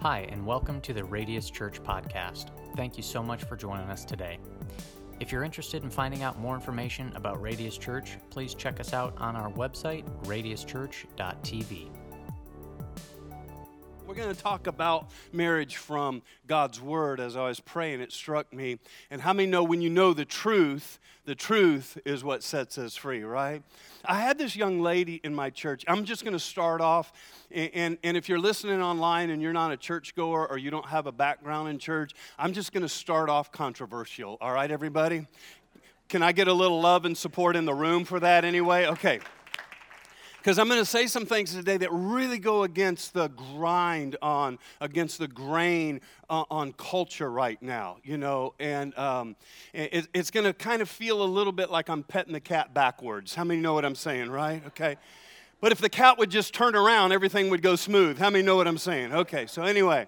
Hi, and welcome to the Radius Church podcast. Thank you so much for joining us today. If you're interested in finding out more information about Radius Church, please check us out on our website, radiuschurch.tv. Going to talk about marriage from God's Word. As I was praying, it struck me. And how many know when you know the truth, the truth is what sets us free, right? I had this young lady in my church. I'm just going to start off. And, and, and, if you're listening online and you're not a churchgoer or you don't have a background in church, I'm just going to start off controversial. All right, everybody? Can I get a little love and support in the room for that anyway? Okay because I'm going to say some things today that really go against the grind on, against the grain uh, on culture right now, you know, and um, it, it's going to kind of feel a little bit like I'm petting the cat backwards. How many know what I'm saying, right? Okay. But if the cat would just turn around, everything would go smooth. How many know what I'm saying? Okay, so anyway.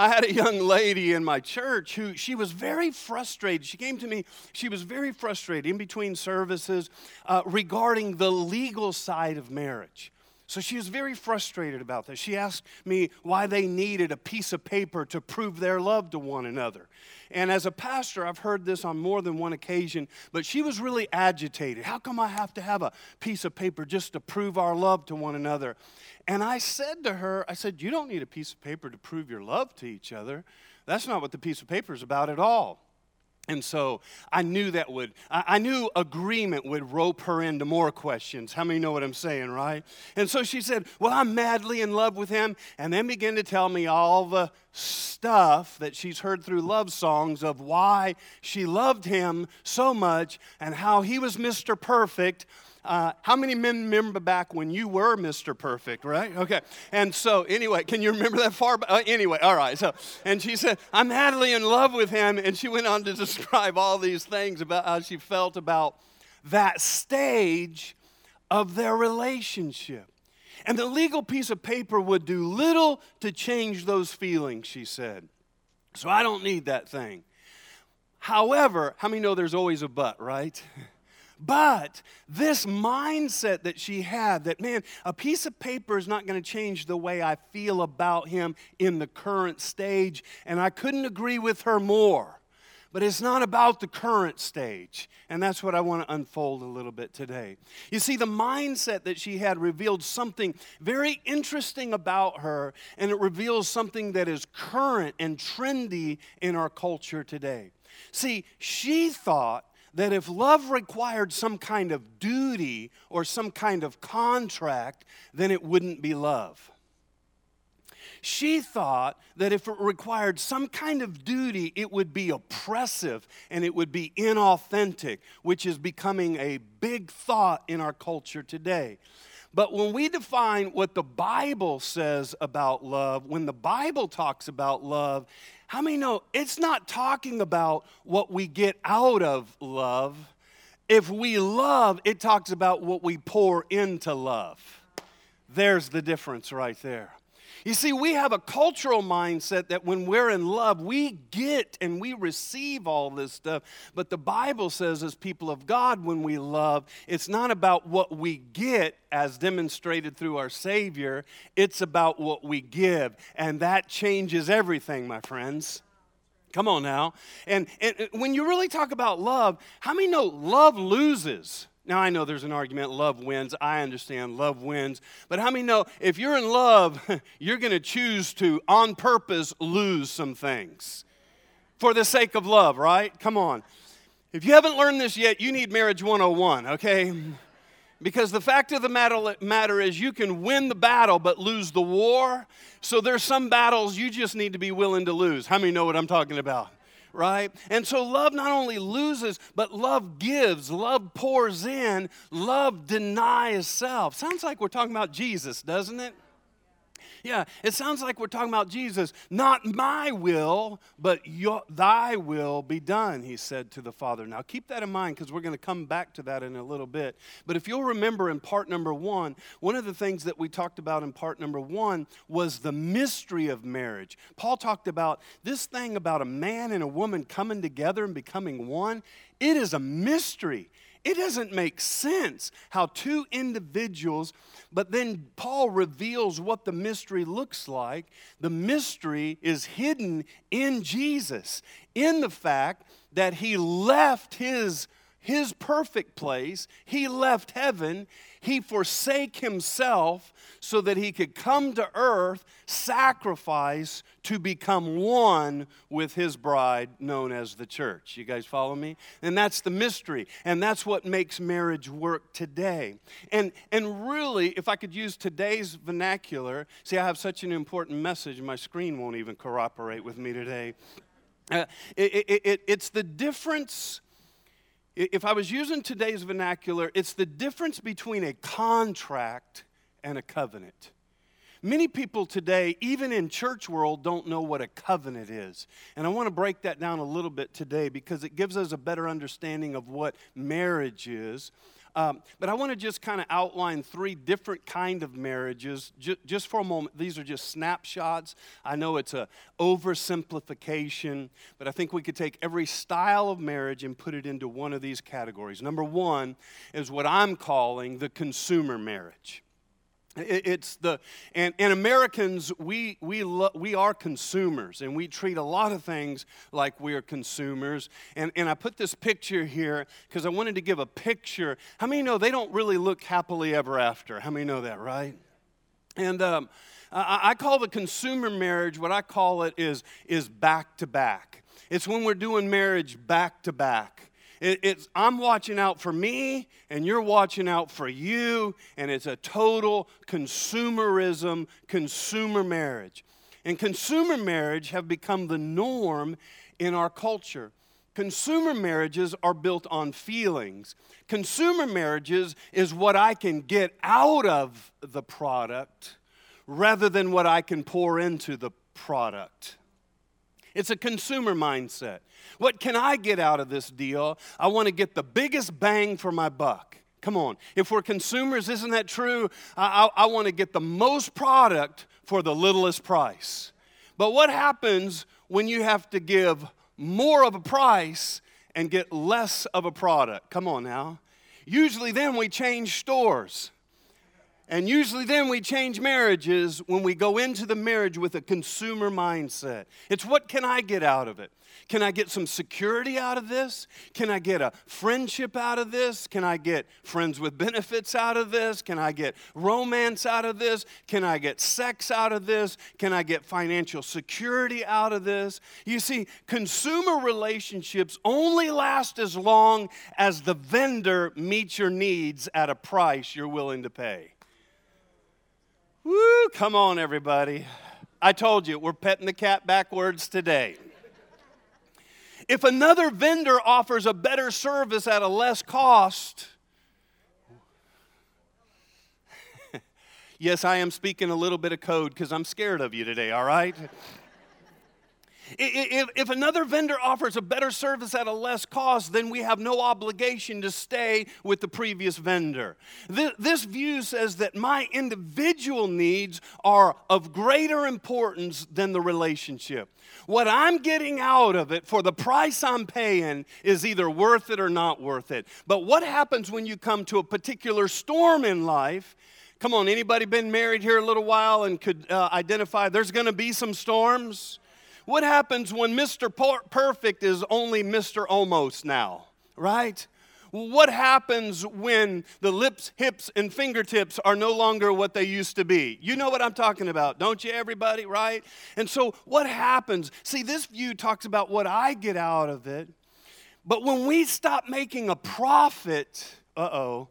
I had a young lady in my church who she was very frustrated. She came to me, she was very frustrated in between services uh, regarding the legal side of marriage. So she was very frustrated about this. She asked me why they needed a piece of paper to prove their love to one another. And as a pastor, I've heard this on more than one occasion, but she was really agitated. How come I have to have a piece of paper just to prove our love to one another? And I said to her, I said, You don't need a piece of paper to prove your love to each other. That's not what the piece of paper is about at all. And so I knew that would, I knew agreement would rope her into more questions. How many know what I'm saying, right? And so she said, Well, I'm madly in love with him. And then began to tell me all the stuff that she's heard through love songs of why she loved him so much and how he was Mr. Perfect uh, how many men remember back when you were Mr. Perfect, right? Okay. And so, anyway, can you remember that far? Uh, anyway, all right. So, and she said, I'm madly in love with him. And she went on to describe all these things about how she felt about that stage of their relationship. And the legal piece of paper would do little to change those feelings, she said. So I don't need that thing. However, how many know there's always a but, right? But this mindset that she had that, man, a piece of paper is not going to change the way I feel about him in the current stage, and I couldn't agree with her more. But it's not about the current stage. And that's what I want to unfold a little bit today. You see, the mindset that she had revealed something very interesting about her, and it reveals something that is current and trendy in our culture today. See, she thought that if love required some kind of duty or some kind of contract, then it wouldn't be love. She thought that if it required some kind of duty, it would be oppressive and it would be inauthentic, which is becoming a big thought in our culture today. But when we define what the Bible says about love, when the Bible talks about love, how many know it's not talking about what we get out of love? If we love, it talks about what we pour into love. There's the difference right there. You see, we have a cultural mindset that when we're in love, we get and we receive all this stuff. But the Bible says, as people of God, when we love, it's not about what we get as demonstrated through our Savior, it's about what we give. And that changes everything, my friends. Come on now. And, and when you really talk about love, how many know love loses? Now, I know there's an argument love wins. I understand love wins. But how many know if you're in love, you're going to choose to, on purpose, lose some things for the sake of love, right? Come on. If you haven't learned this yet, you need Marriage 101, okay? Because the fact of the matter, is, you can win the battle but lose the war. So there's some battles you just need to be willing to lose. How many know what I'm talking about? Right? And so love not only loses, but love gives, love pours in, love denies self. Sounds like we're talking about Jesus, doesn't it? Yeah, it sounds like we're talking about Jesus. Not my will, but your, thy will be done, he said to the Father. Now keep that in mind because we're going to come back to that in a little bit. But if you'll remember in part number one, one of the things that we talked about in part number one was the mystery of marriage. Paul talked about this thing about a man and a woman coming together and becoming one. It is a mystery. It doesn't make sense how two individuals, but then Paul reveals what the mystery looks like. The mystery is hidden in Jesus, in the fact that he left his his perfect place. He left heaven. He forsake himself so that he could come to earth, sacrifice to become one with his bride known as the church. You guys follow me? And that's the mystery. And that's what makes marriage work today. And and really, if I could use today's vernacular, see I have such an important message, my screen won't even cooperate with me today. Uh, it, it, it, it's the difference if I was using today's vernacular, it's the difference between a contract and a covenant. Many people today, even in church world, don't know what a covenant is. And I want to break that down a little bit today because it gives us a better understanding of what marriage is. Um, but I want to just kind of outline three different kind of marriages J- just for a moment. These are just snapshots. I know it's a oversimplification, but I think we could take every style of marriage and put it into one of these categories. Number one is what I'm calling the consumer marriage. It's the, and, and Americans, we, we, lo, we are consumers and we treat a lot of things like we're consumers. And, and I put this picture here because I wanted to give a picture. How many know they don't really look happily ever after? How many know that, right? And um, I, I call the consumer marriage, what I call it is, is back to back. It's when we're doing marriage back to back. It, it's, I'm watching out for me, and you're watching out for you, and it's a total consumerism, consumer marriage. And consumer marriage have become the norm in our culture. Consumer marriages are built on feelings. Consumer marriages is what I can get out of the product rather than what I can pour into the product. It's a consumer mindset. What can I get out of this deal? I want to get the biggest bang for my buck. Come on. If we're consumers, isn't that true? I, I, I want to get the most product for the littlest price. But what happens when you have to give more of a price and get less of a product? Come on now. Usually, then we change stores. And usually, then we change marriages when we go into the marriage with a consumer mindset. It's what can I get out of it? Can I get some security out of this? Can I get a friendship out of this? Can I get friends with benefits out of this? Can I get romance out of this? Can I get sex out of this? Can I get financial security out of this? You see, consumer relationships only last as long as the vendor meets your needs at a price you're willing to pay. Woo, come on, everybody. I told you, we're petting the cat backwards today. If another vendor offers a better service at a less cost, yes, I am speaking a little bit of code because I'm scared of you today, all right? If, if another vendor offers a better service at a less cost, then we have no obligation to stay with the previous vendor. This, view says that my individual needs are of greater importance than the relationship. What I'm getting out of it for the price I'm paying is either worth it or not worth it. But what happens when you come to a particular storm in life? Come on, anybody been married here a little while and could uh, identify there's going to be some storms? What happens when Mr. Perfect is only Mr. Almost now, right? What happens when the lips, hips, and fingertips are no longer what they used to be? You know what I'm talking about, don't you, everybody, right? And so, what happens? See, this view talks about what I get out of it, but when we stop making a profit, uh oh,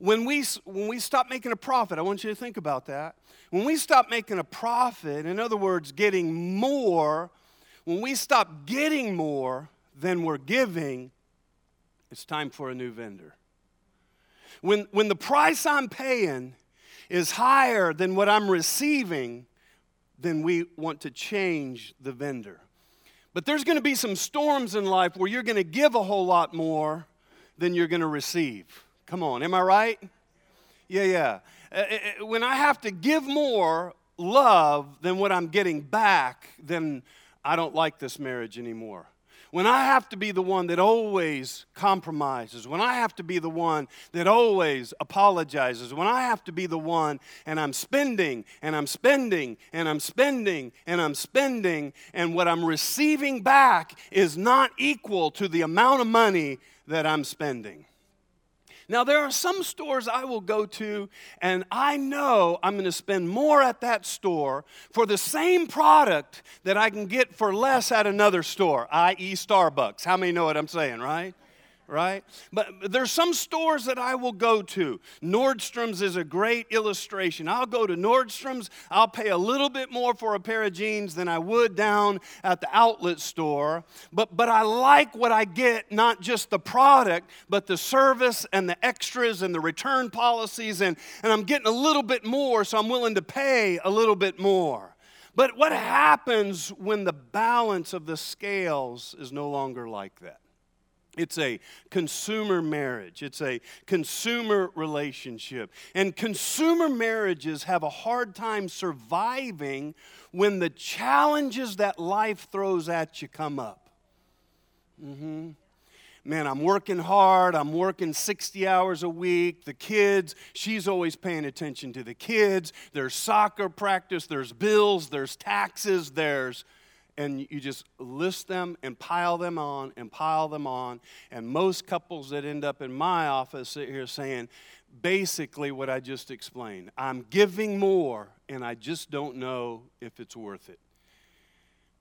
when we, when we stop making a profit, I want you to think about that. When we stop making a profit, in other words, getting more, when we stop getting more than we're giving, it's time for a new vendor. When, when the price I'm paying is higher than what I'm receiving, then we want to change the vendor. But there's going to be some storms in life where you're going to give a whole lot more than you're going to receive. Come on, am I right? Yeah, yeah. Uh, uh, uh, when I have to give more love than what I'm getting back, then I don't like this marriage anymore. when I have to be the one that always compromises, when I have to be the one that always apologizes, when I have to be the one and I'm spending and I'm spending and I'm spending and I'm spending, and what I'm receiving back is not equal to the amount of money that I'm spending. Now, there are some stores I will go to, and I know I'm going to spend more at that store for the same product that I can get for less at another store, i.e., Starbucks. How many know what I'm saying, right? Right? But there's some stores that I will go to. Nordstrom's is a great illustration. I'll go to Nordstrom's, I'll pay a little bit more for a pair of jeans than I would down at the outlet store. But, but I like what I get, not just the product, but the service and the extras and the return policies. And, and I'm getting a little bit more, so I'm willing to pay a little bit more. But what happens when the balance of the scales is no longer like that? It's a consumer marriage. It's a consumer relationship. And consumer marriages have a hard time surviving when the challenges that life throws at you come up. Mm-hmm. Man, I'm working hard. I'm working 60 hours a week. The kids, she's always paying attention to the kids. There's soccer practice, there's bills, there's taxes, there's and you just list them and pile them on and pile them on. And most couples that end up in my office sit here saying basically what I just explained I'm giving more, and I just don't know if it's worth it.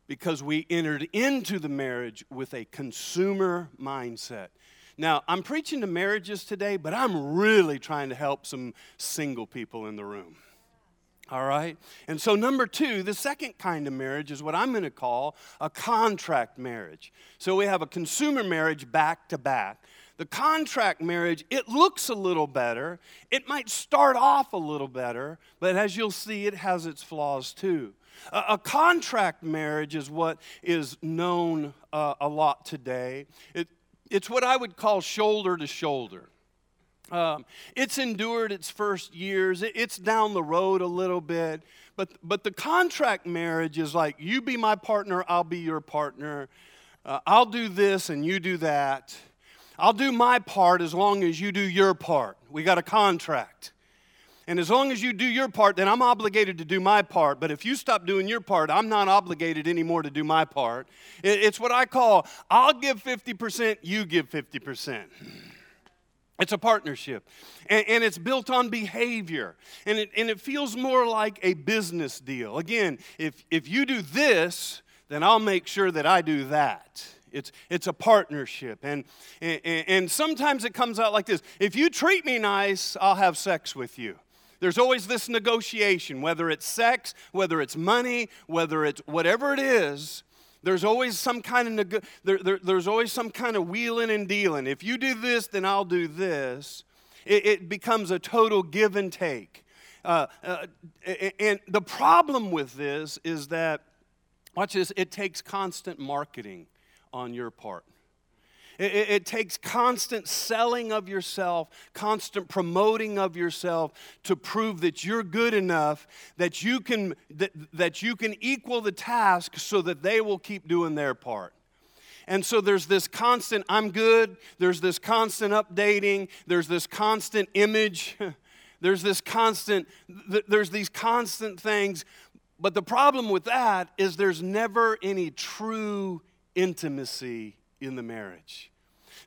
Because we entered into the marriage with a consumer mindset. Now, I'm preaching to marriages today, but I'm really trying to help some single people in the room. All right? And so, number two, the second kind of marriage is what I'm going to call a contract marriage. So, we have a consumer marriage back to back. The contract marriage, it looks a little better. It might start off a little better, but as you'll see, it has its flaws too. A, a contract marriage is what is known uh, a lot today. It, it's what I would call shoulder to shoulder. Um, it's endured its first years. It's down the road a little bit. But, but the contract marriage is like, you be my partner, I'll be your partner. Uh, I'll do this and you do that. I'll do my part as long as you do your part. We got a contract. And as long as you do your part, then I'm obligated to do my part. But if you stop doing your part, I'm not obligated anymore to do my part. It's what I call I'll give 50%, you give 50%. It's a partnership. And, and, it's built on behavior. And it, and it feels more like a business deal. Again, if, if you do this, then I'll make sure that I do that. It's, it's a partnership. And, and, and sometimes it comes out like this if you treat me nice, I'll have sex with you. There's always this negotiation, whether it's sex, whether it's money, whether it's whatever it is, there's always some kind of neg- there, there, there's always some kind of wheeling and dealing. If you do this, then I'll do this. It, it becomes a total give and take. Uh, uh, and the problem with this is that, watch this, it takes constant marketing on your part. It, it, takes constant selling of yourself, constant promoting of yourself to prove that you're good enough, that you can, that, that you can equal the task so that they will keep doing their part. And so there's this constant, I'm good. There's this constant updating. There's this constant image. there's this constant, there's these constant things. But the problem with that is there's never any true intimacy in the marriage.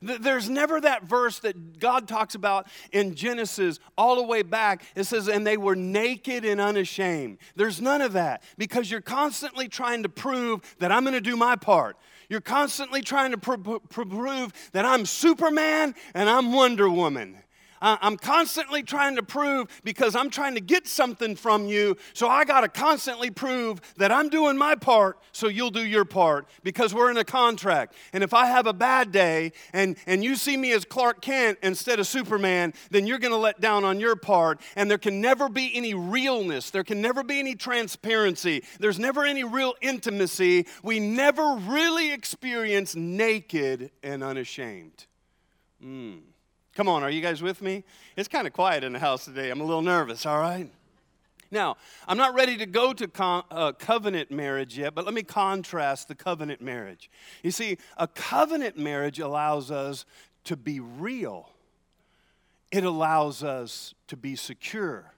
There's never that verse that God talks about in Genesis all the way back. It says, and they were naked and unashamed. There's none of that because you're constantly trying to prove that I'm going to do my part. You're constantly trying to pr- pr- prove that I'm Superman and I'm Wonder Woman. I'm constantly trying to prove because I'm trying to get something from you. So I got to constantly prove that I'm doing my part so you'll do your part because we're in a contract. And if I have a bad day and, and you see me as Clark Kent instead of Superman, then you're going to let down on your part. And there can never be any realness, there can never be any transparency, there's never any real intimacy. We never really experience naked and unashamed. Mm. Come on, are you guys with me? It's kind of quiet in the house today. I'm a little nervous, all right? Now, I'm not ready to go to con- uh, covenant marriage yet, but let me contrast the covenant marriage. You see, a covenant marriage allows us to be real, it allows us to be secure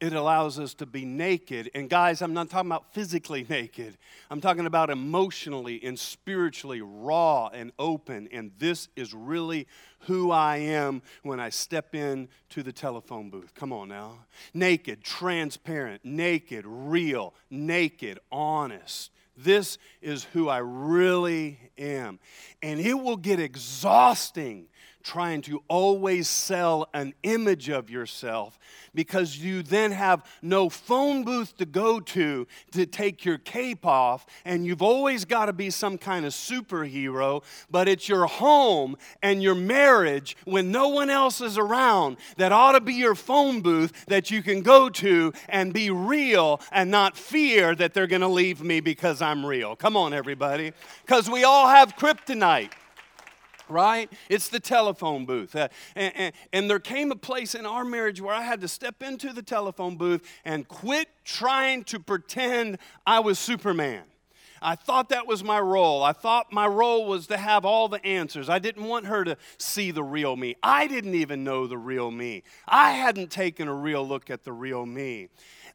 it allows us to be naked. And guys, I'm not talking about physically naked, I'm talking about emotionally and spiritually raw and open. And this is really who I am when I step into the telephone booth. Come on now. Naked, transparent, naked, real, naked, honest. This is who I really am. And it will get exhausting trying to always sell an image of yourself because you then have no phone booth to go to to take your cape off, and you've always got to be some kind of superhero, but it's your home and your marriage when no one else is around that ought to be your phone booth that you can go to and be real and not fear that they're going to leave me because I'm real. Come on, everybody. Because we all have kryptonite right? It's the telephone booth. Uh, and, and, and, there came a place in our marriage where I had to step into the telephone booth and quit trying to pretend I was Superman. I thought that was my role. I thought my role was to have all the answers. I didn't want her to see the real me. I didn't even know the real me. I hadn't taken a real look at the real me.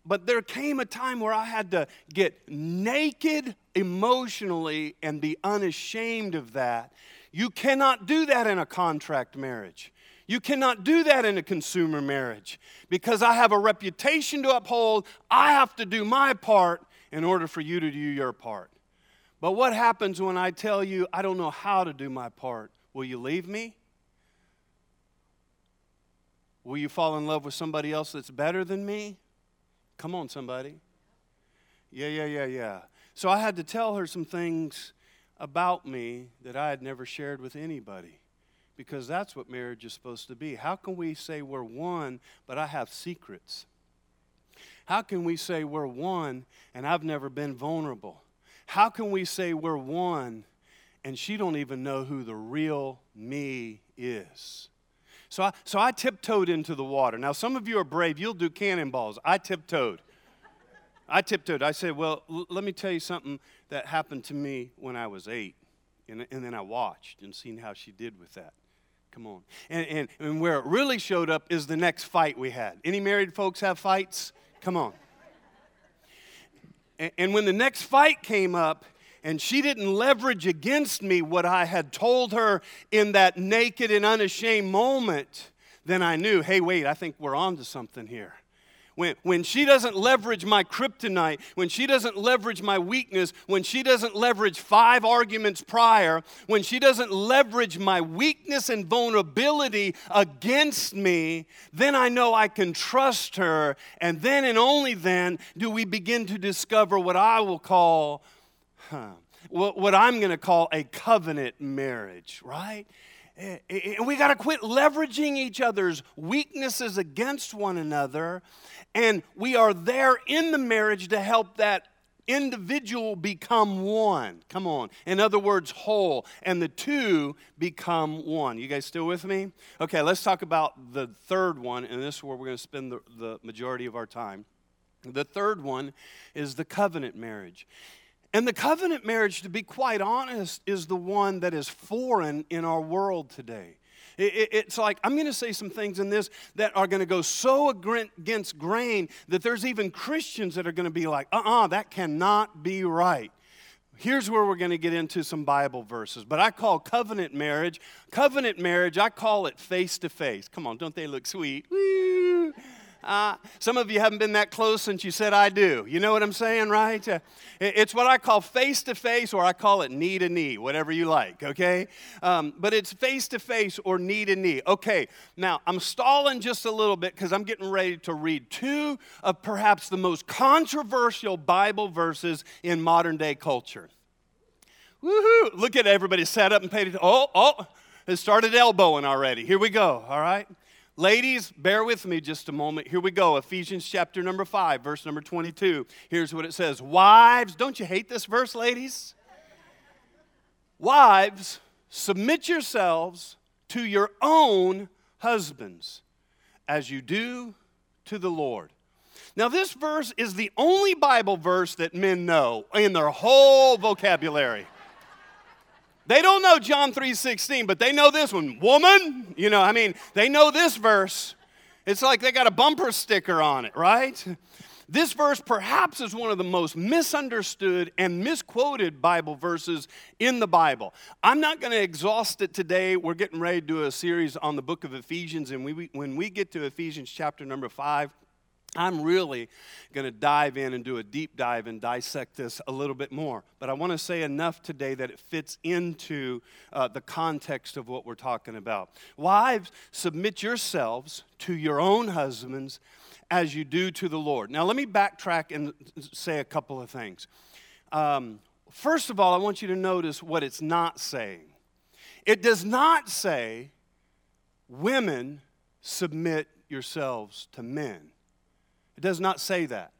But there came a time where I had to get naked emotionally and be unashamed of that you cannot do that in a contract marriage. You cannot do that in a consumer marriage because I have a reputation to uphold. I have to do my part in order for you to do your part. But what happens when I tell you I don't know how to do my part? Will you leave me? Will you fall in love with somebody else that's better than me? Come on, somebody. Yeah, yeah, yeah, yeah. So I had to tell her some things about me that I had never shared with anybody. Because that's what marriage is supposed to be. How can we say we're one, but I have secrets? How can we say we're one and I've never been vulnerable? How can we say we're one and she don't even know who the real me is? So I, so I tiptoed into the water. Now, some of you are brave. You'll do cannonballs. I tiptoed. I tiptoed. I said, Well, l- let me tell you something that happened to me when I was eight. And, and then I watched and seen how she did with that. Come on. And, and, and where it really showed up is the next fight we had. Any married folks have fights? Come on. And, and when the next fight came up, and she didn't leverage against me what I had told her in that naked and unashamed moment, then I knew, hey, wait, I think we're on to something here when, when she doesn't leverage my kryptonite, when she doesn't leverage my weakness, when she doesn't leverage five arguments prior, when she doesn't leverage my weakness and vulnerability against me, then I know I can trust her. And then and only then do we begin to discover what I will call, huh, what, what I'm going to call a covenant marriage, right? Eh, eh, and we got to quit leveraging each other's weaknesses against one another. And we are there in the marriage to help that individual become one. Come on. In other words, whole. And the two become one. You guys still with me? Okay, let's talk about the third one. And this is where we're going to spend the, the majority of our time. The third one is the covenant marriage. And the covenant marriage, to be quite honest, is the one that is foreign in our world today. It's like, I'm going to say some things in this that are going to go so against grain that there's even Christians that are going to be like, uh uh-uh, uh, that cannot be right. Here's where we're going to get into some Bible verses. But I call covenant marriage, covenant marriage, I call it face to face. Come on, don't they look sweet? Woo! Uh, some of you haven't been that close since you said I do. You know what I'm saying, right? Uh, it's what I call face to face, or I call it knee to knee, whatever you like, okay? Um, but it's face to face or knee to knee. Okay, now I'm stalling just a little bit because I'm getting ready to read two of perhaps the most controversial Bible verses in modern day culture. Woohoo! Look at everybody sat up and paid attention. Oh, oh, it started elbowing already. Here we go, all right? Ladies, bear with me just a moment. Here we go. Ephesians chapter number 5, verse number 22. Here's what it says Wives, don't you hate this verse, ladies? Wives, submit yourselves to your own husbands as you do to the Lord. Now, this verse is the only Bible verse that men know in their whole vocabulary. They don't know John 3:16, but they know this one. Woman, you know, I mean, they know this verse. It's like they got a bumper sticker on it, right? This verse perhaps is one of the most misunderstood and misquoted Bible verses in the Bible. I'm not going to exhaust it today. We're getting ready to do a series on the book of Ephesians, and we, when we get to Ephesians chapter number five, I'm really going to dive in and do a deep dive and dissect this a little bit more. But I want to say enough today that it fits into uh, the context of what we're talking about. Wives, submit yourselves to your own husbands as you do to the Lord. Now, let me backtrack and say a couple of things. Um, first of all, I want you to notice what it's not saying. It does not say, women, submit yourselves to men. It does not say that.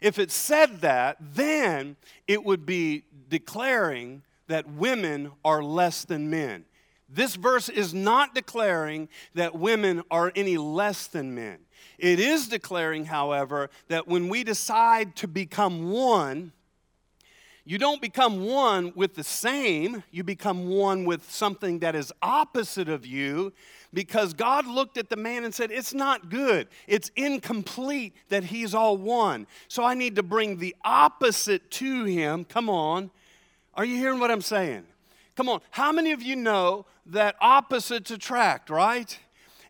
If it said that, then it would be declaring that women are less than men. This verse is not declaring that women are any less than men. It is declaring, however, that when we decide to become one, you don't become one with the same, you become one with something that is opposite of you because God looked at the man and said, It's not good. It's incomplete that he's all one. So I need to bring the opposite to him. Come on. Are you hearing what I'm saying? Come on. How many of you know that opposites attract, right?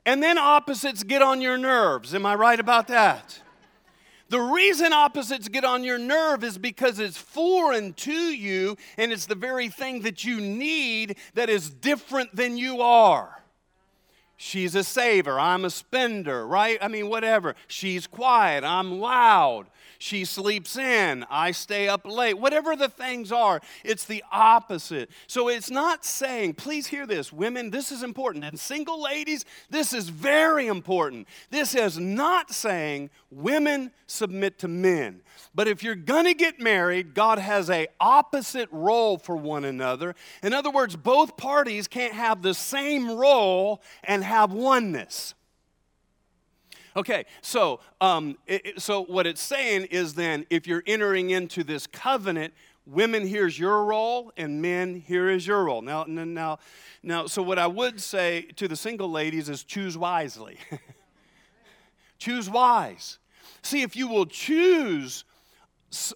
And then opposites get on your nerves. Am I right about that? The reason opposites get on your nerve is because it's foreign to you and it's the very thing that you need that is different than you are. She's a saver. I'm a spender, right? I mean, whatever. She's quiet. I'm loud. She sleeps in. I stay up late. Whatever the things are, it's the opposite. So it's not saying, please hear this, women, this is important. And single ladies, this is very important. This is not saying women submit to men. But if you're going to get married, God has a opposite role for one another. In other words, both parties can't have the same role and have oneness. Okay, so um, it, so what it's saying is then if you're entering into this covenant, women here's your role and men here is your role. Now, now, now, so what I would say to the single ladies is choose wisely. choose wise. See, if you will choose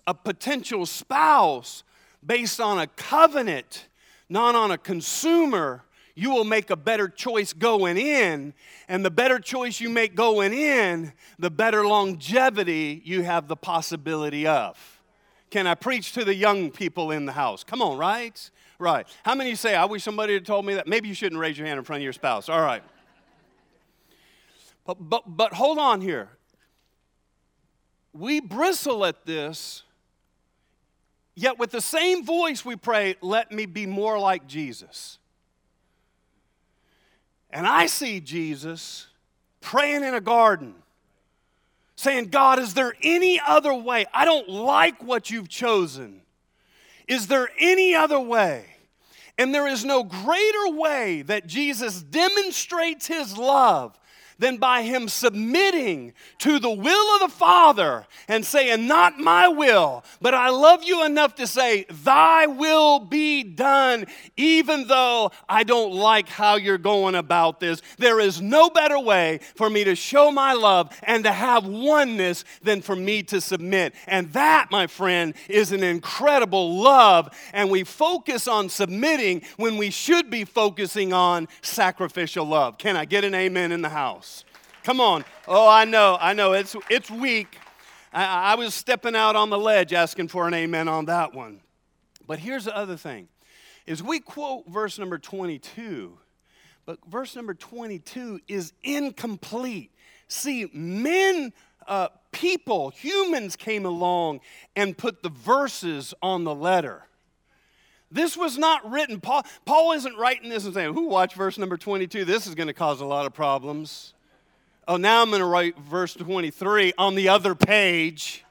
a potential spouse based on a covenant, not on a consumer, you will make a better choice going in. And the better choice you make going in, the better longevity you have the possibility of. Can I preach to the young people in the house? Come on, right? Right. How many say, I wish somebody had told me that? Maybe you shouldn't raise your hand in front of your spouse. All right. But, but, but hold on here. We bristle at this, yet with the same voice we pray, let me be more like Jesus. And I see Jesus praying in a garden, saying, God, is there any other way? I don't like what you've chosen. Is there any other way? And there is no greater way that Jesus demonstrates his love than by him submitting to the will of the Father and saying, Not my will, but I love you enough to say, Thy will be done, even though I don't like how you're going about this. There is no better way for me to show my love and to have oneness than for me to submit. And that, my friend, is an incredible love. And we focus on submitting when we should be focusing on sacrificial love. Can I get an amen in the house? Come on. Oh, I know, I know. It's, it's weak. I, I was stepping out on the ledge asking for an amen on that one. But here's the other thing is we quote verse number 22, but verse number 22 is incomplete. See, men, uh, people, humans came along and put the verses on the letter. This was not written. Paul, Paul isn't writing this and saying, Who watch verse number 22? This is going to cause a lot of problems. Oh, now I'm going to write verse 23 on the other page.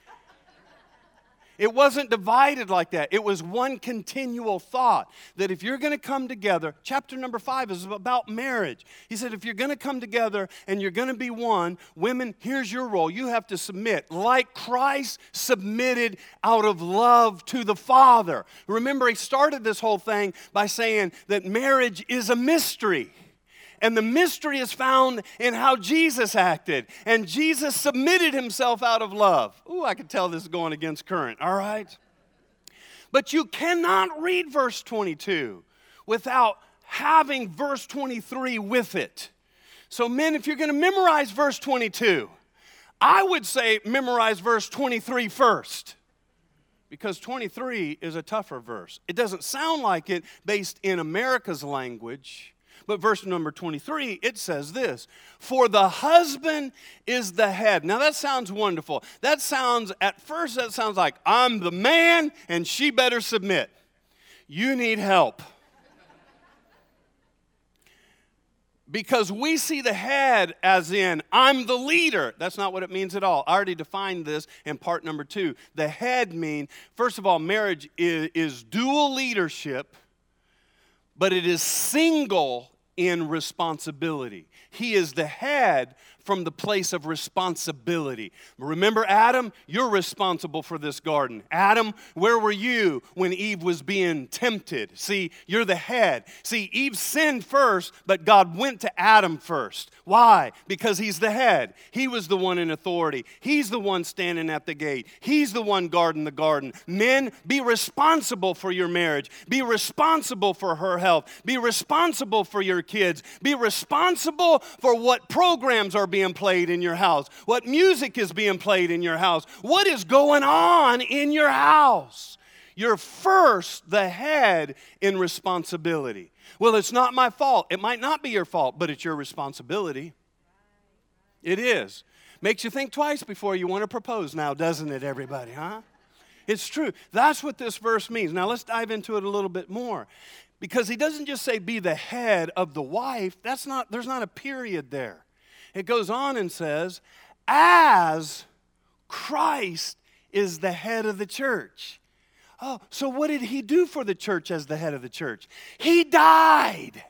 It wasn't divided like that. It was one continual thought that if you're going to come together, chapter number five is about marriage. He said, if you're going to come together and you're going to be one, women, here's your role. You have to submit like Christ submitted out of love to the Father. Remember, he started this whole thing by saying that marriage is a mystery. And the mystery is found in how Jesus acted. And Jesus submitted himself out of love. Ooh, I can tell this is going against current, all right? But you cannot read verse 22 without having verse 23 with it. So, men, if you're going to memorize verse 22, I would say memorize verse 23 first because 23 is a tougher verse. It doesn't sound like it based in America's language but verse number 23, it says this For the husband is the head. Now that sounds wonderful. That sounds, at first, that sounds like I'm the man and she better submit. You need help. because we see the head as in i'm the leader that's not what it means at all i already defined this in part number two the head mean first of all marriage is, is dual leadership but it is single in responsibility. He is the head from the place of responsibility. Remember, Adam, you're responsible for this garden. Adam, where were you when Eve was being tempted? See, you're the head. See, Eve sinned first, but God went to Adam first. Why? Because he's the head. He was the one in authority. He's the one standing at the gate. He's the one guarding the garden. Men, be responsible for your marriage. Be responsible for her health. Be responsible for your kids. Be responsible for what programs are being played in your house, what music is being played in your house, what is going on in your house. You're first the head in responsibility. Well, it's not my fault. It might not be your fault, but it's your responsibility. It is. Makes you think twice before you want to propose now, doesn't it, everybody, huh? It's true. That's what this verse means. Now let's dive into it a little bit more. Because he doesn't just say be the head of the wife. That's not there's not a period there. It goes on and says, as Christ is the head of the church. Oh, so what did he do for the church as the head of the church? He died.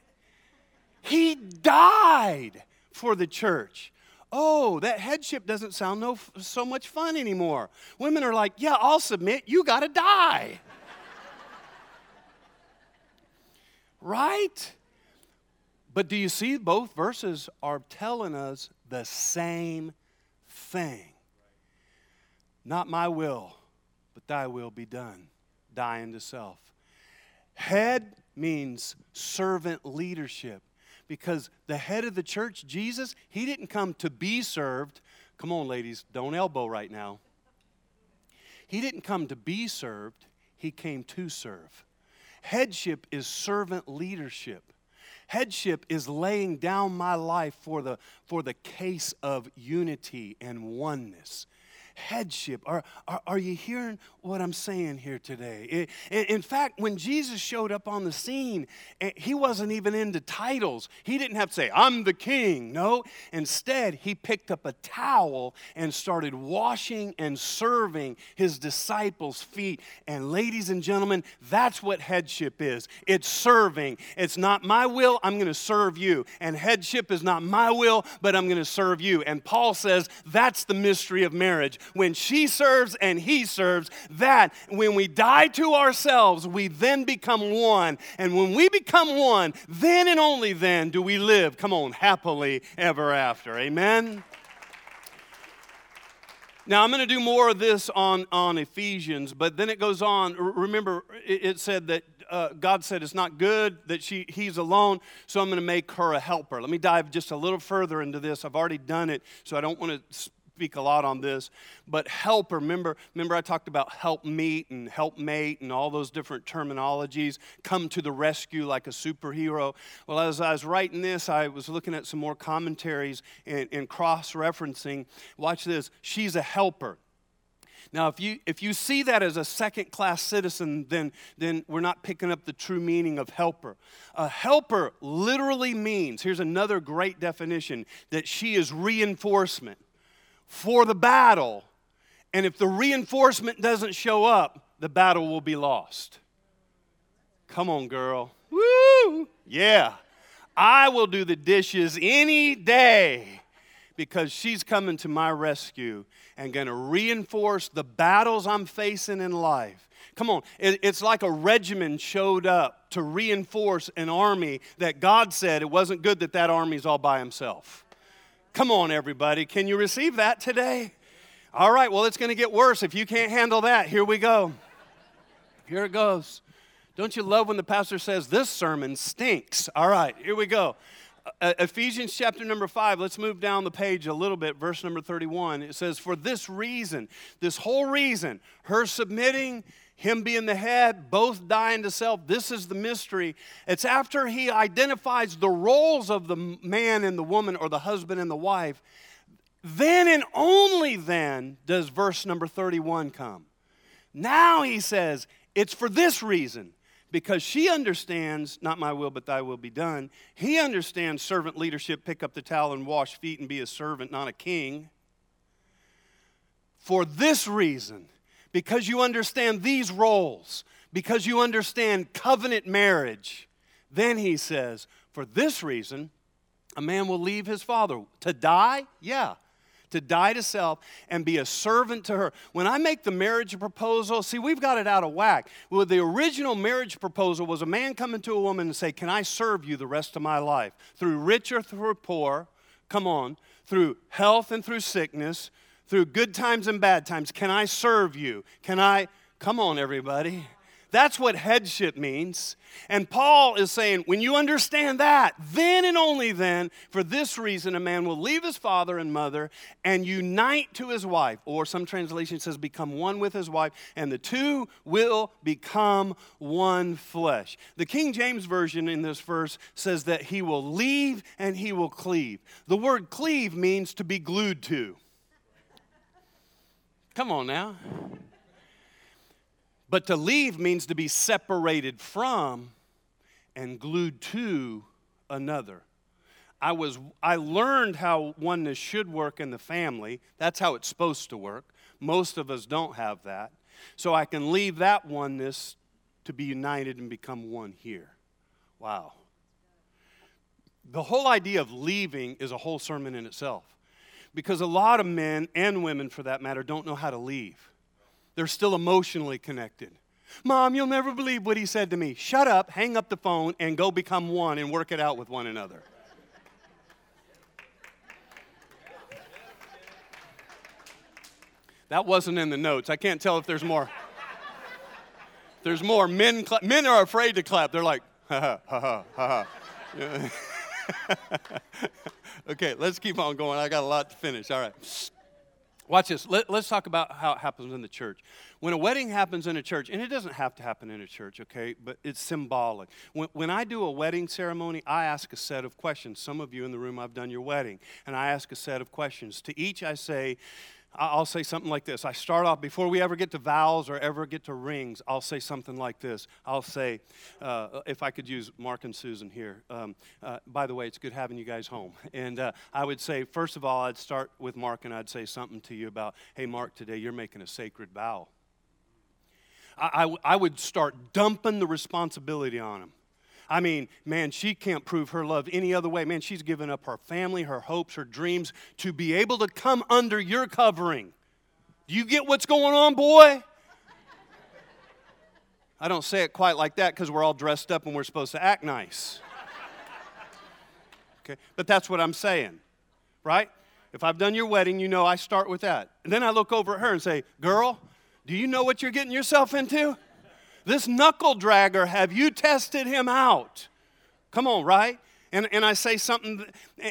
He died for the church. Oh, that headship doesn't sound no, so much fun anymore. Women are like, yeah, I'll submit. You got to die. Right? But do you see both verses are telling us the same thing? Not my will, but thy will be done dying to self. Head means servant leadership because the head of the church, Jesus, he didn't come to be served. Come on, ladies, don't elbow right now. He didn't come to be served, he came to serve. Headship is servant leadership. Headship is laying down my life for the, for the case of unity and oneness headship. Are, are, are you hearing what I'm saying here today? In, fact, when Jesus showed up on the scene, eh, he wasn't even into titles. He didn't have to say, I'm the king. No. Instead, he picked up a towel and started washing and serving his disciples' feet. And, ladies and gentlemen, that's what headship is it's serving. It's not my will, I'm going to serve you. And headship is not my will, but I'm going to serve you. And Paul says that's the mystery of marriage when she serves and he serves, that when we die to ourselves, we then become one. And when we become one, then and only then do we live, come on, happily ever after. Amen? Now, I'm going to do more of this on, on Ephesians, but then it goes on. Remember, it said that uh, God said it's not good that she, he's alone, so I'm going to make her a helper. Let me dive just a little further into this. I've already done it, so I don't want to speak a lot on this, but helper, remember, remember I talked about help meet and helpmate and all those different terminologies, come to the rescue like a superhero. Well, as I was writing this, I was looking at some more commentaries and, and cross-referencing. Watch this. She's a helper. Now, if you, if you see that as a second class citizen, then, then we're not picking up the true meaning of helper. A helper literally means, here's another great definition, that she is reinforcement for the battle And if the reinforcement doesn't show up, the battle will be lost. Come on, girl. Woo! Yeah. I will do the dishes any day because she's coming to my rescue and going to reinforce the battles I'm facing in life. Come on, it's like a regiment showed up to reinforce an army that God said it wasn't good that that army's all by himself. Come on, everybody. Can you receive that today? All right, well, it's going to get worse. If you can't handle that, here we go. Here it goes. Don't you love when the pastor says, This sermon stinks? All right, here we go. Uh, Ephesians chapter number 5, let's move down the page a little bit, verse number 31. It says, For this reason, this whole reason, her submitting, him being the head, both dying to self, this is the mystery. It's after he identifies the roles of the man and the woman, or the husband and the wife. Then and only then does verse number 31 come. Now he says, It's for this reason because she understands, not my will, but thy will be done. He understands servant leadership, pick up the towel and wash feet and be a servant, not a king. For this reason, because you understand these roles, because you understand covenant marriage, then he says, for this reason, a man will leave his father. To die? Yeah to die to self and be a servant to her. When I make the marriage proposal, see, we've got it out of whack. Well, the original marriage proposal was a man coming to a woman and say, Can I serve you the rest of my life? Through rich or through poor, come on, through health and through sickness, through good times and bad times. Can I serve you? Can I? Come on, everybody. That's what headship means. And Paul is saying, when you understand that, then and only then, for this reason, a man will leave his father and mother and unite to his wife. Or some translation says, become one with his wife, and the two will become one flesh. The King James Version in this verse says that he will leave and he will cleave. The word cleave means to be glued to. Come on now. But to leave means to be separated from and glued to another. I was I learned how oneness should work in the family. That's how it's supposed to work. Most of us don't have that. So I can leave that oneness to be united and become one here. Wow. The whole idea of leaving is a whole sermon in itself. Because a lot of men and women for that matter don't know how to leave. They're still emotionally connected. Mom, you'll never believe what he said to me. Shut up, hang up the phone, and go become one and work it out with one another. That wasn't in the notes. I can't tell if there's more. There's more. Men, men are afraid to clap. They're like, ha ha ha ha ha. okay, let's keep on going. I got a lot to finish. All right. Watch this. Let, us talk about how it happens in the church. When a wedding happens in a church, and it doesn't have to happen in a church, okay, but it's symbolic. When, when I do a wedding ceremony, I ask a set of questions. Some of you in the room, I've done your wedding, and I ask a set of questions. To each, I say, I'll say something like this. I start off, before we ever get to vows or ever get to rings, I'll say something like this. I'll say, uh, if I could use Mark and Susan here, um, uh, by the way, it's good having you guys home. And uh, I would say, first of all, I'd start with Mark and I'd say something to you about, hey, Mark, today you're making a sacred vow. I, I, I would start dumping the responsibility on him. I mean, man, she can't prove her love any other way. Man, she's given up her family, her hopes, her dreams to be able to come under your covering. Do you get what's going on, boy? I don't say it quite like that because we're all dressed up and we're supposed to act nice. Okay, but that's what I'm saying, right? If I've done your wedding, you know I start with that. And then I look over at her and say, Girl, do you know what you're getting yourself into? This knuckle dragger, have you tested him out? Come on, right? And, and I say something,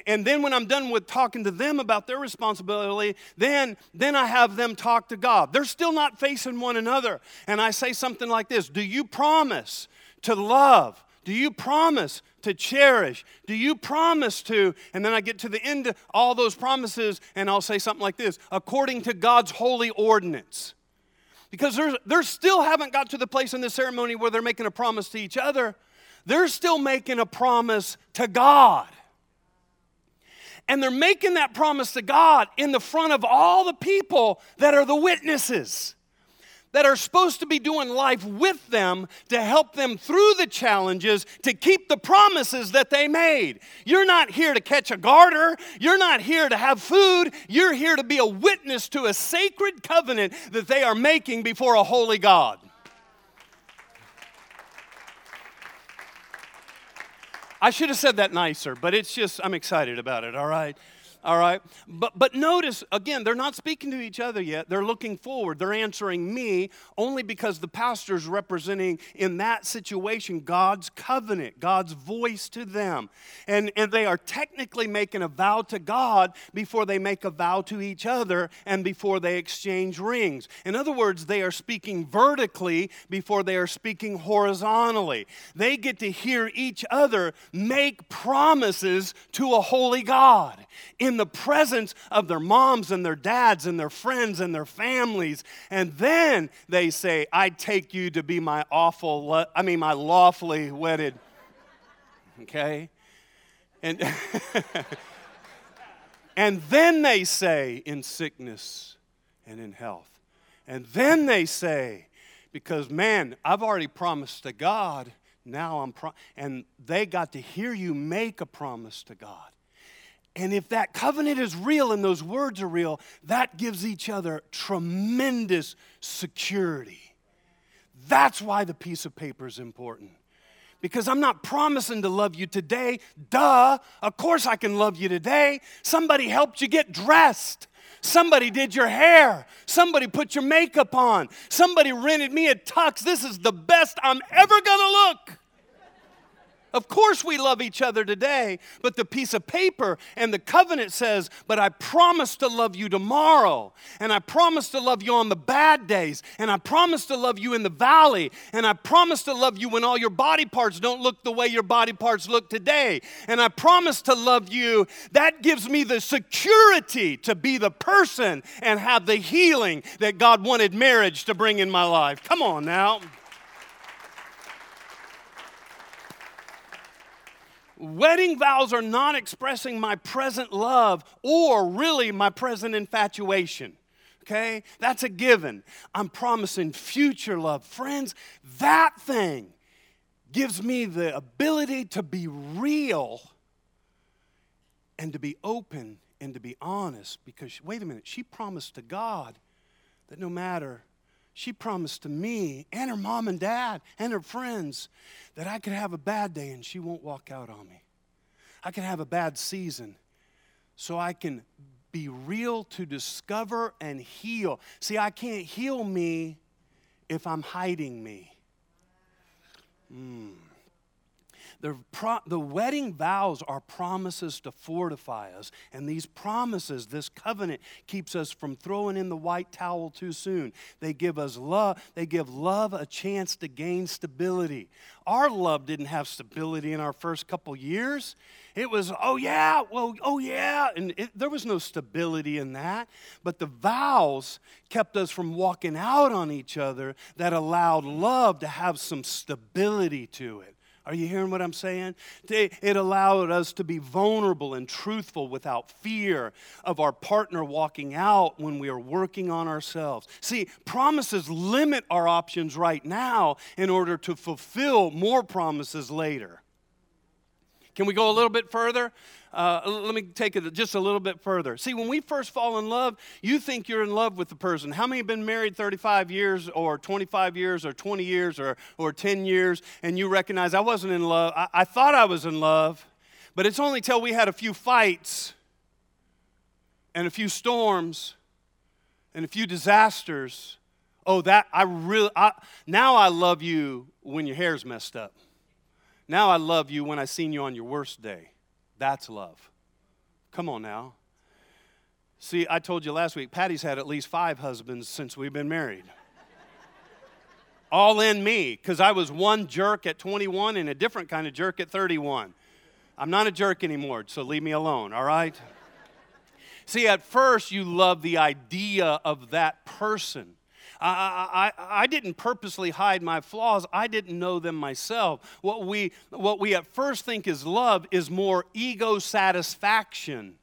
and then when I'm done with talking to them about their responsibility, then, then I have them talk to God. They're still not facing one another. And I say something like this Do you promise to love? Do you promise to cherish? Do you promise to? And then I get to the end of all those promises, and I'll say something like this according to God's holy ordinance because they still haven't got to the place in the ceremony where they're making a promise to each other. They're still making a promise to God. And they're making that promise to God in the front of all the people that are the witnesses that are supposed to be doing life with them to help them through the challenges to keep the promises that they made. You're not here to catch a garter. You're not here to have food. You're here to be a witness to a sacred covenant that they are making before a holy God. I should have said that nicer, but it's just, I'm excited about it, all right? All right? But, but notice, again, they're not speaking to each other yet. They're looking forward. They're answering me only because the pastor's representing, in that situation, God's covenant, God's voice to them. And, and they are technically making a vow to God before they make a vow to each other and before they exchange rings. In other words, they are speaking vertically before they are speaking horizontally. They get to hear each other make promises to a holy God. In in the presence of their moms and their dads and their friends and their families. And then they say, I take you to be my awful, I mean, my lawfully wedded. Okay? And, and then they say, in sickness and in health. And then they say, because man, I've already promised to God, now I'm, pro-, and they got to hear you make a promise to God. And if that covenant is real and those words are real, that gives each other tremendous security. That's why the piece of paper is important. Because I'm not promising to love you today. Duh, of course I can love you today. Somebody helped you get dressed. Somebody did your hair. Somebody put your makeup on. Somebody rented me a tux. This is the best I'm ever gonna look. Of course, we love each other today, but the piece of paper and the covenant says, But I promise to love you tomorrow, and I promise to love you on the bad days, and I promise to love you in the valley, and I promise to love you when all your body parts don't look the way your body parts look today, and I promise to love you. That gives me the security to be the person and have the healing that God wanted marriage to bring in my life. Come on now. Wedding vows are not expressing my present love or really my present infatuation. Okay? That's a given. I'm promising future love. Friends, that thing gives me the ability to be real and to be open and to be honest because, wait a minute, she promised to God that no matter she promised to me and her mom and dad and her friends that I could have a bad day and she won't walk out on me. I can have a bad season so I can be real to discover and heal. See, I can't heal me if I'm hiding me. Mm. The, pro- the wedding vows are promises to fortify us. And these promises, this covenant, keeps us from throwing in the white towel too soon. They give us love, they give love a chance to gain stability. Our love didn't have stability in our first couple years. It was, oh yeah, well, oh yeah. And it, there was no stability in that. But the vows kept us from walking out on each other that allowed love to have some stability to it. Are you hearing what I'm saying? It allowed us to be vulnerable and truthful without fear of our partner walking out when we are working on ourselves. See, promises limit our options right now in order to fulfill more promises later. Can we go a little bit further? Uh, let me take it just a little bit further. See, when we first fall in love, you think you're in love with the person. How many have been married 35 years or 25 years or 20 years or, or 10 years and you recognize I wasn't in love? I, I thought I was in love, but it's only till we had a few fights and a few storms and a few disasters. Oh, that I really, I, now I love you when your hair's messed up. Now I love you when I seen you on your worst day. That's love. Come on now. See, I told you last week, Patty's had at least five husbands since we've been married. All in me, because I was one jerk at 21 and a different kind of jerk at 31. I'm not a jerk anymore, so leave me alone, all right? See, at first, you love the idea of that person. I, I, I didn't purposely hide my flaws. I didn't know them myself. What we, what we at first think is love is more ego satisfaction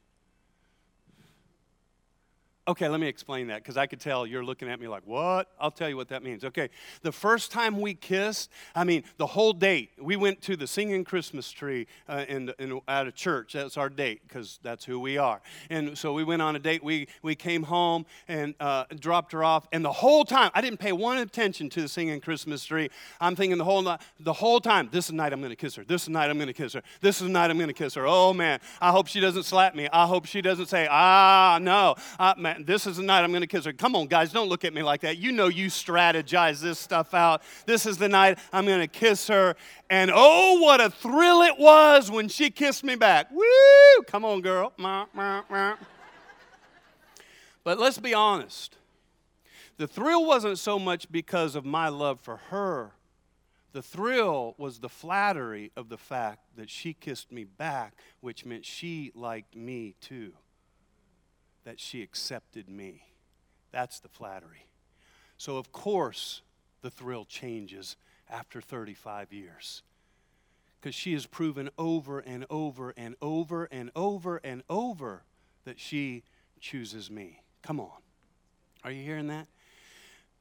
Okay, let me explain that because I could tell you're looking at me like, what? I'll tell you what that means. Okay, the first time we kissed, I mean, the whole date, we went to the singing Christmas tree uh, in, in, at a church. That's our date because that's who we are. And so we went on a date. We, we came home and uh, dropped her off. And the whole time, I didn't pay one attention to the singing Christmas tree. I'm thinking the whole, the whole time, this is night I'm going to kiss her. This is night I'm going to kiss her. This is night I'm going to kiss her. Oh, man, I hope she doesn't slap me. I hope she doesn't say, ah, no. Uh, man, this is the night I'm going to kiss her. Come on, guys, don't look at me like that. You know you strategize this stuff out. This is the night I'm going to kiss her. And oh, what a thrill it was when she kissed me back. Woo! Come on, girl. But let's be honest. The thrill wasn't so much because of my love for her. The thrill was the flattery of the fact that she kissed me back, which meant she liked me too that she accepted me. That's the flattery. So, of course, the thrill changes after 35 years. Because she has proven over and over and over and over and over that she chooses me. Come on. Are you hearing that?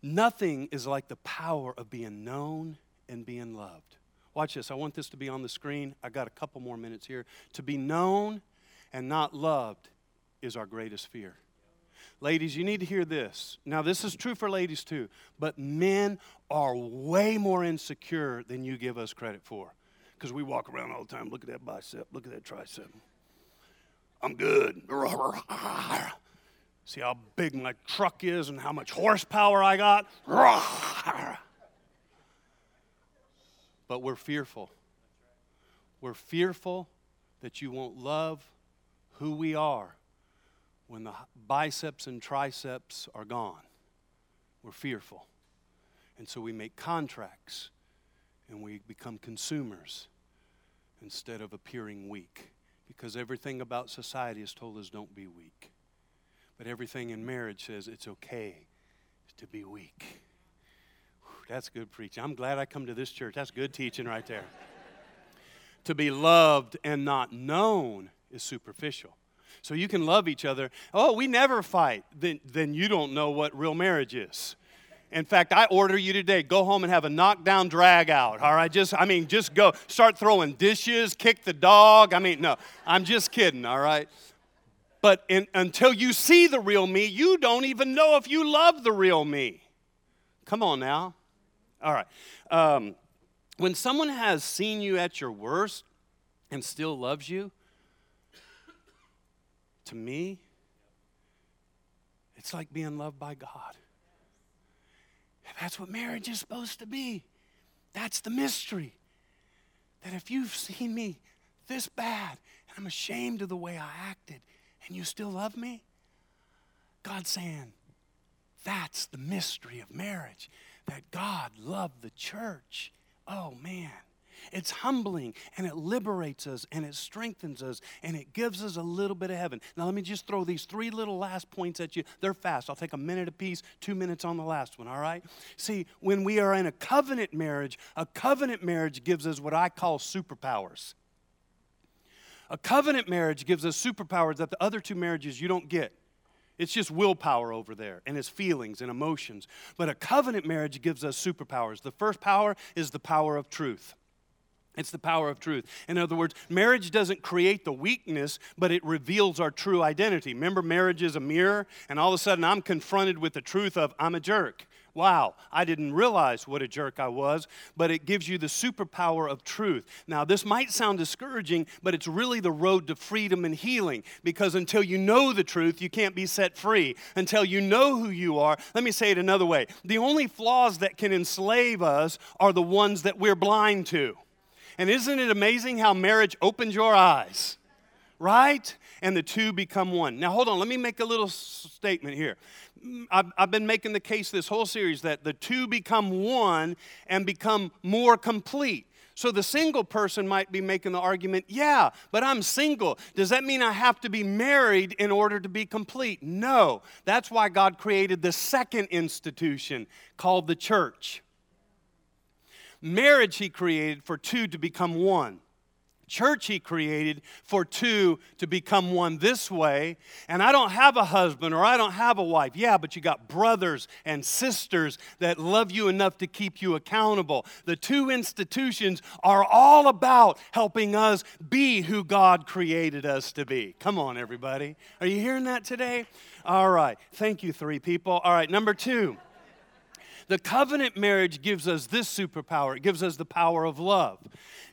Nothing is like the power of being known and being loved. Watch this. I want this to be on the screen. I got a couple more minutes here. To be known and not loved is our greatest fear. Ladies, you need to hear this. Now, this is true for ladies too, but men are way more insecure than you give us credit for. Because we walk around all the time, look at that bicep, look at that tricep. I'm good. See how big my truck is and how much horsepower I got? But we're fearful. We're fearful that you won't love who we are when the biceps and triceps are gone, we're fearful. And so we make contracts and we become consumers instead of appearing weak. Because everything about society has told us don't be weak. But everything in marriage says it's okay to be weak. Whew, that's good preaching. I'm glad I come to this church. That's good teaching right there. to be loved and not known is superficial. So you can love each other. Oh, we never fight. Then, then you don't know what real marriage is. In fact, I order you today, go home and have a knockdown drag out. All right, just I mean, just go start throwing dishes, kick the dog. I mean, no, I'm just kidding. All right, but in, until you see the real me, you don't even know if you love the real me. Come on now. All right. Um, when someone has seen you at your worst and still loves you, to me, it's like being loved by God. And that's what marriage is supposed to be. That's the mystery. That if you've seen me this bad and I'm ashamed of the way I acted and you still love me, God's saying, that's the mystery of marriage. That God loved the church. Oh, man. It's humbling and it liberates us and it strengthens us and it gives us a little bit of heaven. Now, let me just throw these three little last points at you. They're fast. I'll take a minute apiece, two minutes on the last one, all right? See, when we are in a covenant marriage, a covenant marriage gives us what I call superpowers. A covenant marriage gives us superpowers that the other two marriages you don't get. It's just willpower over there and it's feelings and emotions. But a covenant marriage gives us superpowers. The first power is the power of truth. It's the power of truth. In other words, marriage doesn't create the weakness, but it reveals our true identity. Remember, marriage is a mirror, and all of a sudden I'm confronted with the truth of I'm a jerk. Wow, I didn't realize what a jerk I was, but it gives you the superpower of truth. Now, this might sound discouraging, but it's really the road to freedom and healing because until you know the truth, you can't be set free. Until you know who you are, let me say it another way the only flaws that can enslave us are the ones that we're blind to. And isn't it amazing how marriage opens your eyes? Right? And the two become one. Now, hold on, let me make a little statement here. Mm, I've, I've, been making the case this whole series that the two become one and become more complete. So the single person might be making the argument, yeah, but I'm single. Does that mean I have to be married in order to be complete? No. That's why God created the second institution called the church. Marriage, he created for two to become one. church he created for two to become one this way. And I don't have a husband or I don't have a wife. Yeah, but you got brothers and sisters that love you enough to keep you accountable. The two institutions are all about helping us be who God created us to be. Come on, everybody. Are you hearing that today? All right. Thank you, three people. All right, number two. The covenant marriage gives us this superpower it gives us the power of love.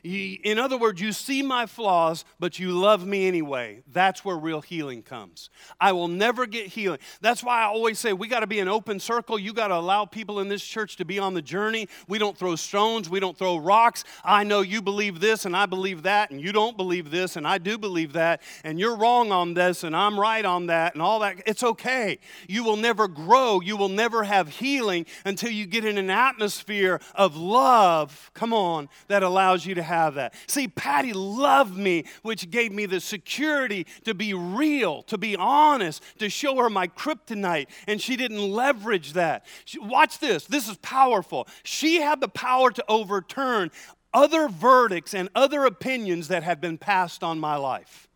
In other words, you see my flaws, but you love me anyway. That's where real healing comes. I will never get healing. That's why I always say we got to be an open circle. You got to allow people in this church to be on the journey. We don't throw stones, we don't throw rocks. I know you believe this and I believe that, and you don't believe this and I do believe that, and you're wrong on this and I'm right on that, and all that. It's okay. You will never grow, you will never have healing until you get in an atmosphere of love, come on, that allows you to have have that. See, Patty loved me, which gave me the security to be real, to be honest, to show her my kryptonite, and she didn't leverage that. She, watch this. This is powerful. She had the power to overturn other verdicts and other opinions that had been passed on my life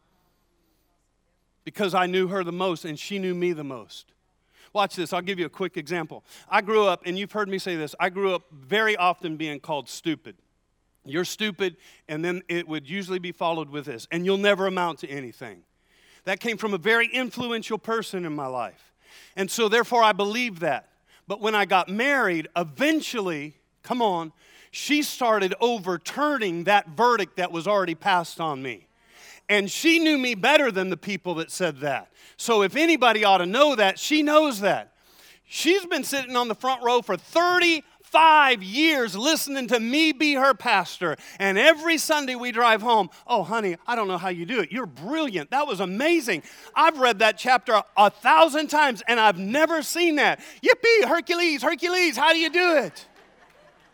because I knew her the most and she knew me the most. Watch this, I'll give you a quick example. I grew up, and you've heard me say this, I grew up very often being called stupid. You're stupid, and then it would usually be followed with this, and you'll never amount to anything. That came from a very influential person in my life. And so, therefore, I believed that. But when I got married, eventually, come on, she started overturning that verdict that was already passed on me. And she knew me better than the people that said that. So, if anybody ought to know that, she knows that. She's been sitting on the front row for 30 five years listening to me be her pastor. And every Sunday we drive home, oh, honey, I don't know how you do it. You're brilliant. That was amazing. I've read that chapter a thousand times and I've never seen that. Yippee, Hercules, Hercules, how do you do it?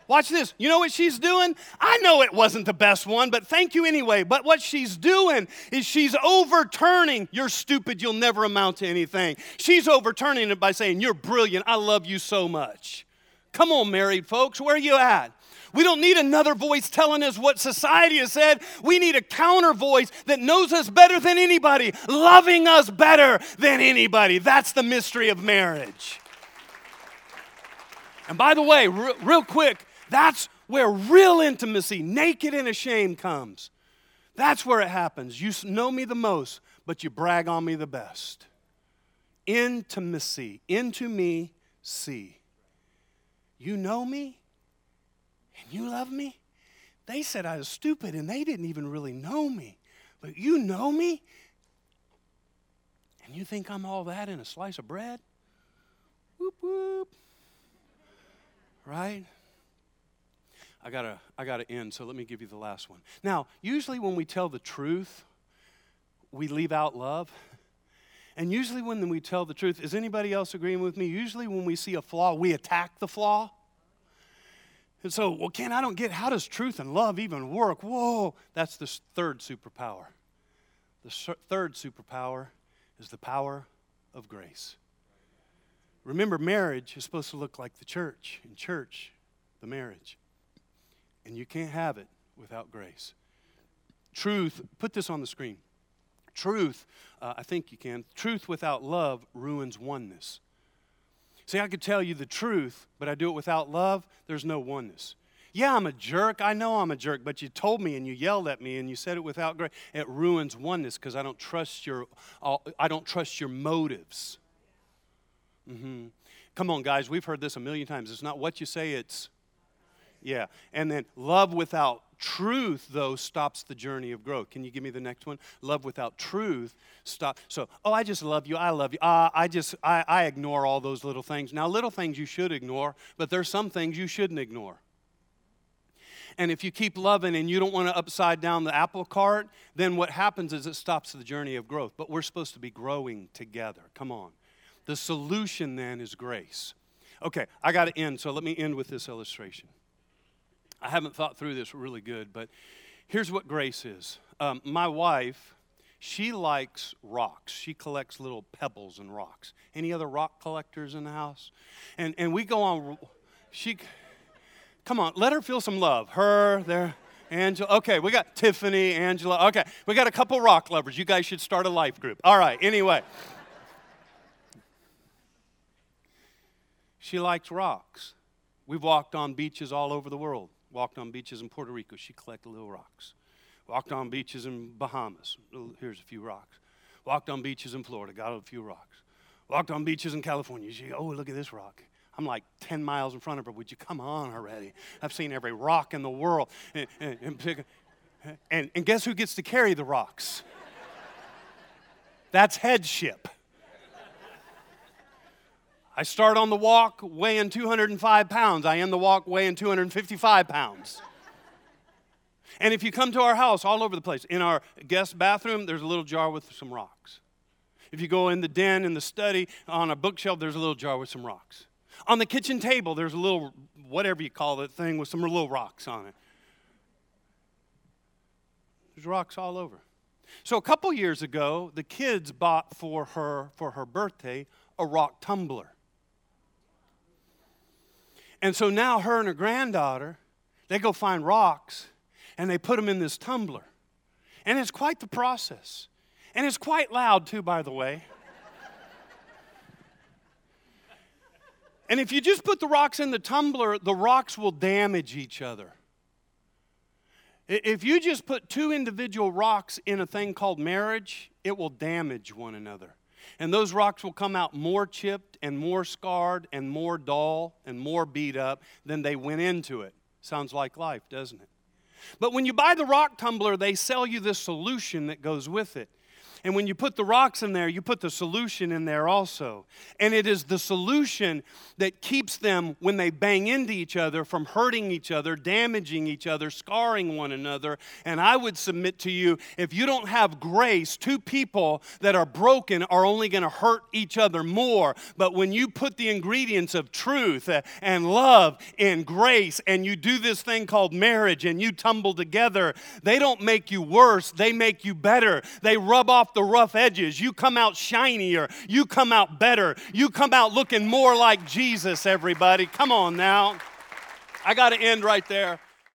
Watch this. You know what she's doing? I know it wasn't the best one, but thank you anyway. But what she's doing is she's overturning, you're stupid, you'll never amount to anything. She's overturning it by saying, You're brilliant, I love you so much. Come on, married folks, where are you at? We don't need another voice telling us what society has said. We need a counter voice that knows us better than anybody, loving us better than anybody. That's the mystery of marriage. And by the way, re- real quick, that's where real intimacy, naked and ashamed, comes. That's where it happens. You know me the most, but you brag on me the best. Intimacy. Into me, see. You know me? And you love me? They said I was stupid and they didn't even really know me. But you know me? And you think I'm all that in a slice of bread? Whoop, whoop. Right? I gotta, I gotta end, so let me give you the last one. Now, usually when we tell the truth, we leave out love. And usually, when we tell the truth, is anybody else agreeing with me? Usually, when we see a flaw, we attack the flaw. And so, well, Ken, I don't get how does truth and love even work? Whoa, that's the third superpower. The third superpower is the power of grace. Remember, marriage is supposed to look like the church, and church, the marriage. And you can't have it without grace. Truth, put this on the screen. Truth, uh, I think you can, truth without love ruins oneness. See, I could tell you the truth, but I do it without love, there's no oneness. Yeah, I'm a jerk. I know I'm a jerk, but you told me and you yelled at me and you said it without grace. It ruins oneness because I don't trust your I don't trust your motives. Mm-hmm. Come on, guys, we've heard this a million times. It's not what you say, it's yeah. And then love without truth, though, stops the journey of growth. Can you give me the next one? Love without truth stop. So, oh, I just love you. I love you. Uh, I just, I, I ignore all those little things. Now, little things you should ignore, but there's some things you shouldn't ignore. And if you keep loving and you don't want to upside down the apple cart, then what happens is it stops the journey of growth. But we're supposed to be growing together. Come on. The solution then is grace. Okay, I got to end, so let me end with this illustration. I haven't thought through this really good, but here's what grace is. Um, my wife, she likes rocks. She collects little pebbles and rocks. Any other rock collectors in the house? And, and we go on, she, come on, let her feel some love. Her, there, Angela. Okay, we got Tiffany, Angela. Okay, we got a couple rock lovers. You guys should start a life group. All right, anyway. she likes rocks. We've walked on beaches all over the world. Walked on beaches in Puerto Rico. She collected little rocks. Walked on beaches in Bahamas. Here's a few rocks. Walked on beaches in Florida. Got a few rocks. Walked on beaches in California. She, oh, look at this rock. I'm like 10 miles in front of her. Would you come on already? I've seen every rock in the world. And, and, and, and guess who gets to carry the rocks? That's headship. I start on the walk weighing 205 pounds. I end the walk weighing 255 pounds. And if you come to our house, all over the place, in our guest bathroom, there's a little jar with some rocks. If you go in the den, in the study, on a bookshelf, there's a little jar with some rocks. On the kitchen table, there's a little, whatever you call that thing, with some little rocks on it. There's rocks all over. So a couple years ago, the kids bought for her for her birthday a rock tumbler. And so now her and her granddaughter, they go find rocks and they put them in this tumbler. And it's quite the process. And it's quite loud, too, by the way. and if you just put the rocks in the tumbler, the rocks will damage each other. If you just put two individual rocks in a thing called marriage, it will damage one another. And those rocks will come out more chipped and more scarred and more dull and more beat up than they went into it. Sounds like life, doesn't it? But when you buy the rock tumbler, they sell you this solution that goes with it. And when you put the rocks in there, you put the solution in there also. And it is the solution that keeps them, when they bang into each other, from hurting each other, damaging each other, scarring one another. And I would submit to you if you don't have grace, two people that are broken are only going to hurt each other more. But when you put the ingredients of truth and love and grace, and you do this thing called marriage and you tumble together, they don't make you worse, they make you better. They rub off off the rough edges. You come out shinier. You come out better. You come out looking more like Jesus, everybody. Come on now. I got to end right there.